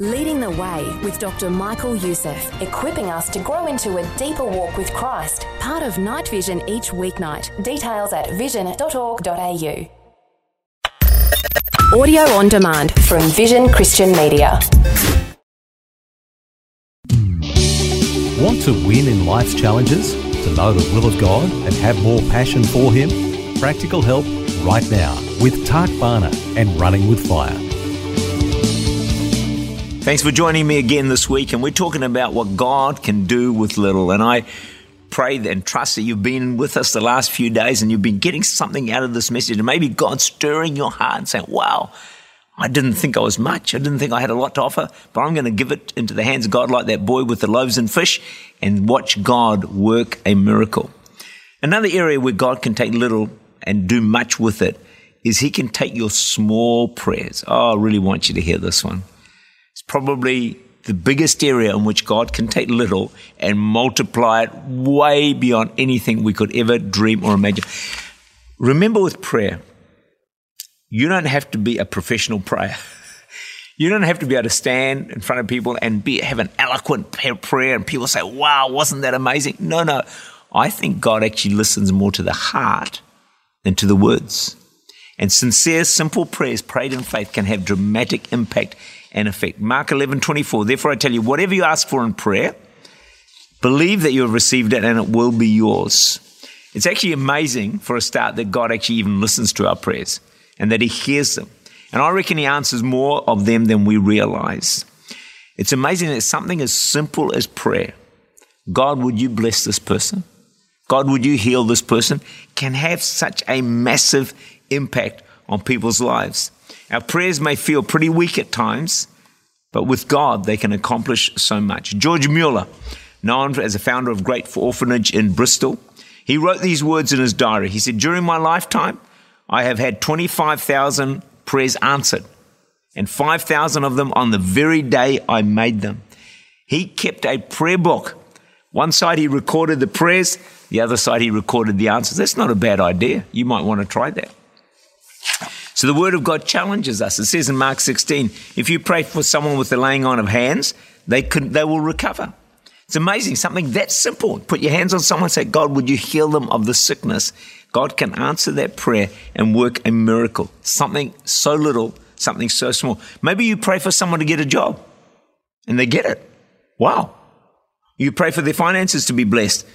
Leading the Way with Dr. Michael Youssef, equipping us to grow into a deeper walk with Christ. Part of Night Vision each weeknight. Details at vision.org.au. Audio on demand from Vision Christian Media. Want to win in life's challenges? To know the will of God and have more passion for Him? Practical help right now with Tak Bhana and Running with Fire. Thanks for joining me again this week, and we're talking about what God can do with little. And I pray and trust that you've been with us the last few days and you've been getting something out of this message. And maybe God's stirring your heart and saying, Wow, I didn't think I was much. I didn't think I had a lot to offer, but I'm going to give it into the hands of God like that boy with the loaves and fish and watch God work a miracle. Another area where God can take little and do much with it is He can take your small prayers. Oh, I really want you to hear this one probably the biggest area in which God can take little and multiply it way beyond anything we could ever dream or imagine. Remember with prayer, you don't have to be a professional prayer. You don't have to be able to stand in front of people and be, have an eloquent prayer and people say, wow, wasn't that amazing? No, no. I think God actually listens more to the heart than to the words. And sincere, simple prayers prayed in faith can have dramatic impact and effect. Mark 11, 24. Therefore, I tell you, whatever you ask for in prayer, believe that you have received it and it will be yours. It's actually amazing for a start that God actually even listens to our prayers and that He hears them. And I reckon He answers more of them than we realize. It's amazing that something as simple as prayer, God, would you bless this person? God, would you heal this person? Can have such a massive impact on people's lives. Our prayers may feel pretty weak at times, but with God, they can accomplish so much. George Mueller, known as a founder of Great Orphanage in Bristol, he wrote these words in his diary. He said, During my lifetime, I have had 25,000 prayers answered, and 5,000 of them on the very day I made them. He kept a prayer book. One side he recorded the prayers, the other side he recorded the answers. That's not a bad idea. You might want to try that. So the word of God challenges us. It says in Mark 16, if you pray for someone with the laying on of hands, they could, they will recover. It's amazing. Something that simple. Put your hands on someone and say, God, would you heal them of the sickness? God can answer that prayer and work a miracle. Something so little, something so small. Maybe you pray for someone to get a job and they get it. Wow. You pray for their finances to be blessed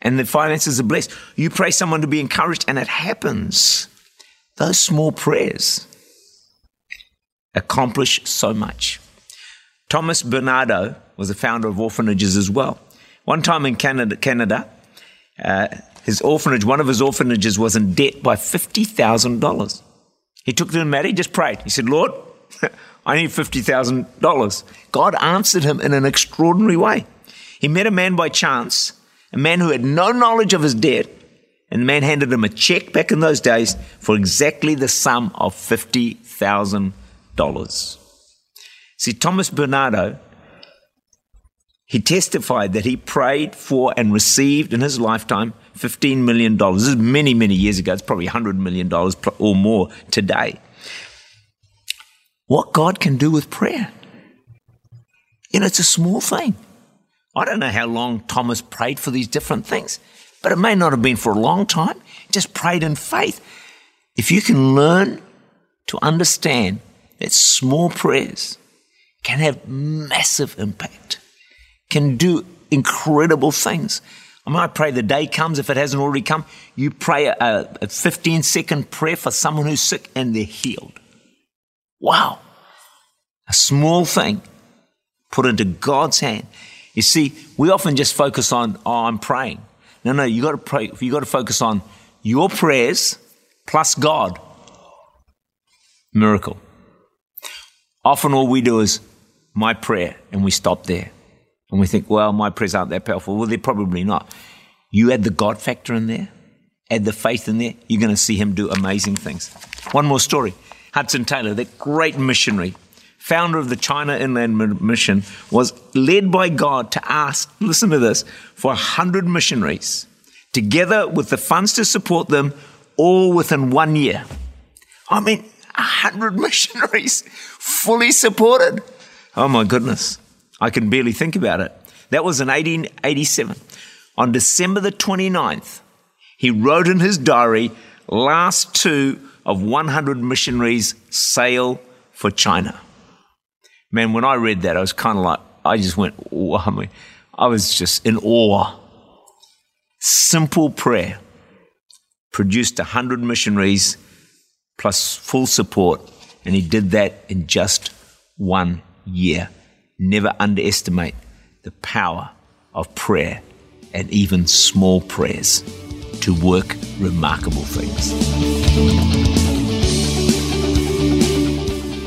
and the finances are blessed. You pray someone to be encouraged and it happens. Those small prayers accomplish so much. Thomas Barnardo was the founder of orphanages as well. One time in Canada, Canada uh, his orphanage, one of his orphanages was in debt by $50,000. He took to the matter, he just prayed. He said, Lord, I need $50,000. God answered him in an extraordinary way. He met a man by chance, a man who had no knowledge of his debt, and the man handed him a check back in those days for exactly the sum of $50,000. See, Thomas Barnardo, he testified that he prayed for and received in his lifetime $15 million. This is many, many years ago. It's probably $100 million or more today. What God can do with prayer. You know, it's a small thing. I don't know how long Thomas prayed for these different things but it may not have been for a long time. Just prayed in faith. If you can learn to understand that small prayers can have massive impact, can do incredible things. I might pray the day comes, if it hasn't already come, you pray a, a 15 second prayer for someone who's sick and they're healed. Wow. A small thing put into God's hand. You see, we often just focus on, oh, I'm praying. No, no, you got to pray. You got to focus on your prayers plus God. Miracle. Often all we do is my prayer and we stop there. And we think, well, my prayers aren't that powerful. Well, they're probably not. You add the God factor in there, add the faith in there, you're going to see him do amazing things. One more story. Hudson Taylor, that great missionary, founder of the China Inland Mission, was led by God to ask, listen to this, for 100 missionaries, together with the funds to support them, all within one year. I mean, 100 missionaries fully supported. Oh my goodness. I can barely think about it. That was in 1887. On December the 29th, he wrote in his diary, last two of 100 missionaries sail for China. Man, when I read that, I was kind of like, I just went, oh, I, mean, I was just in awe. Simple prayer produced 100 missionaries plus full support, and he did that in just one year. Never underestimate the power of prayer and even small prayers to work remarkable things.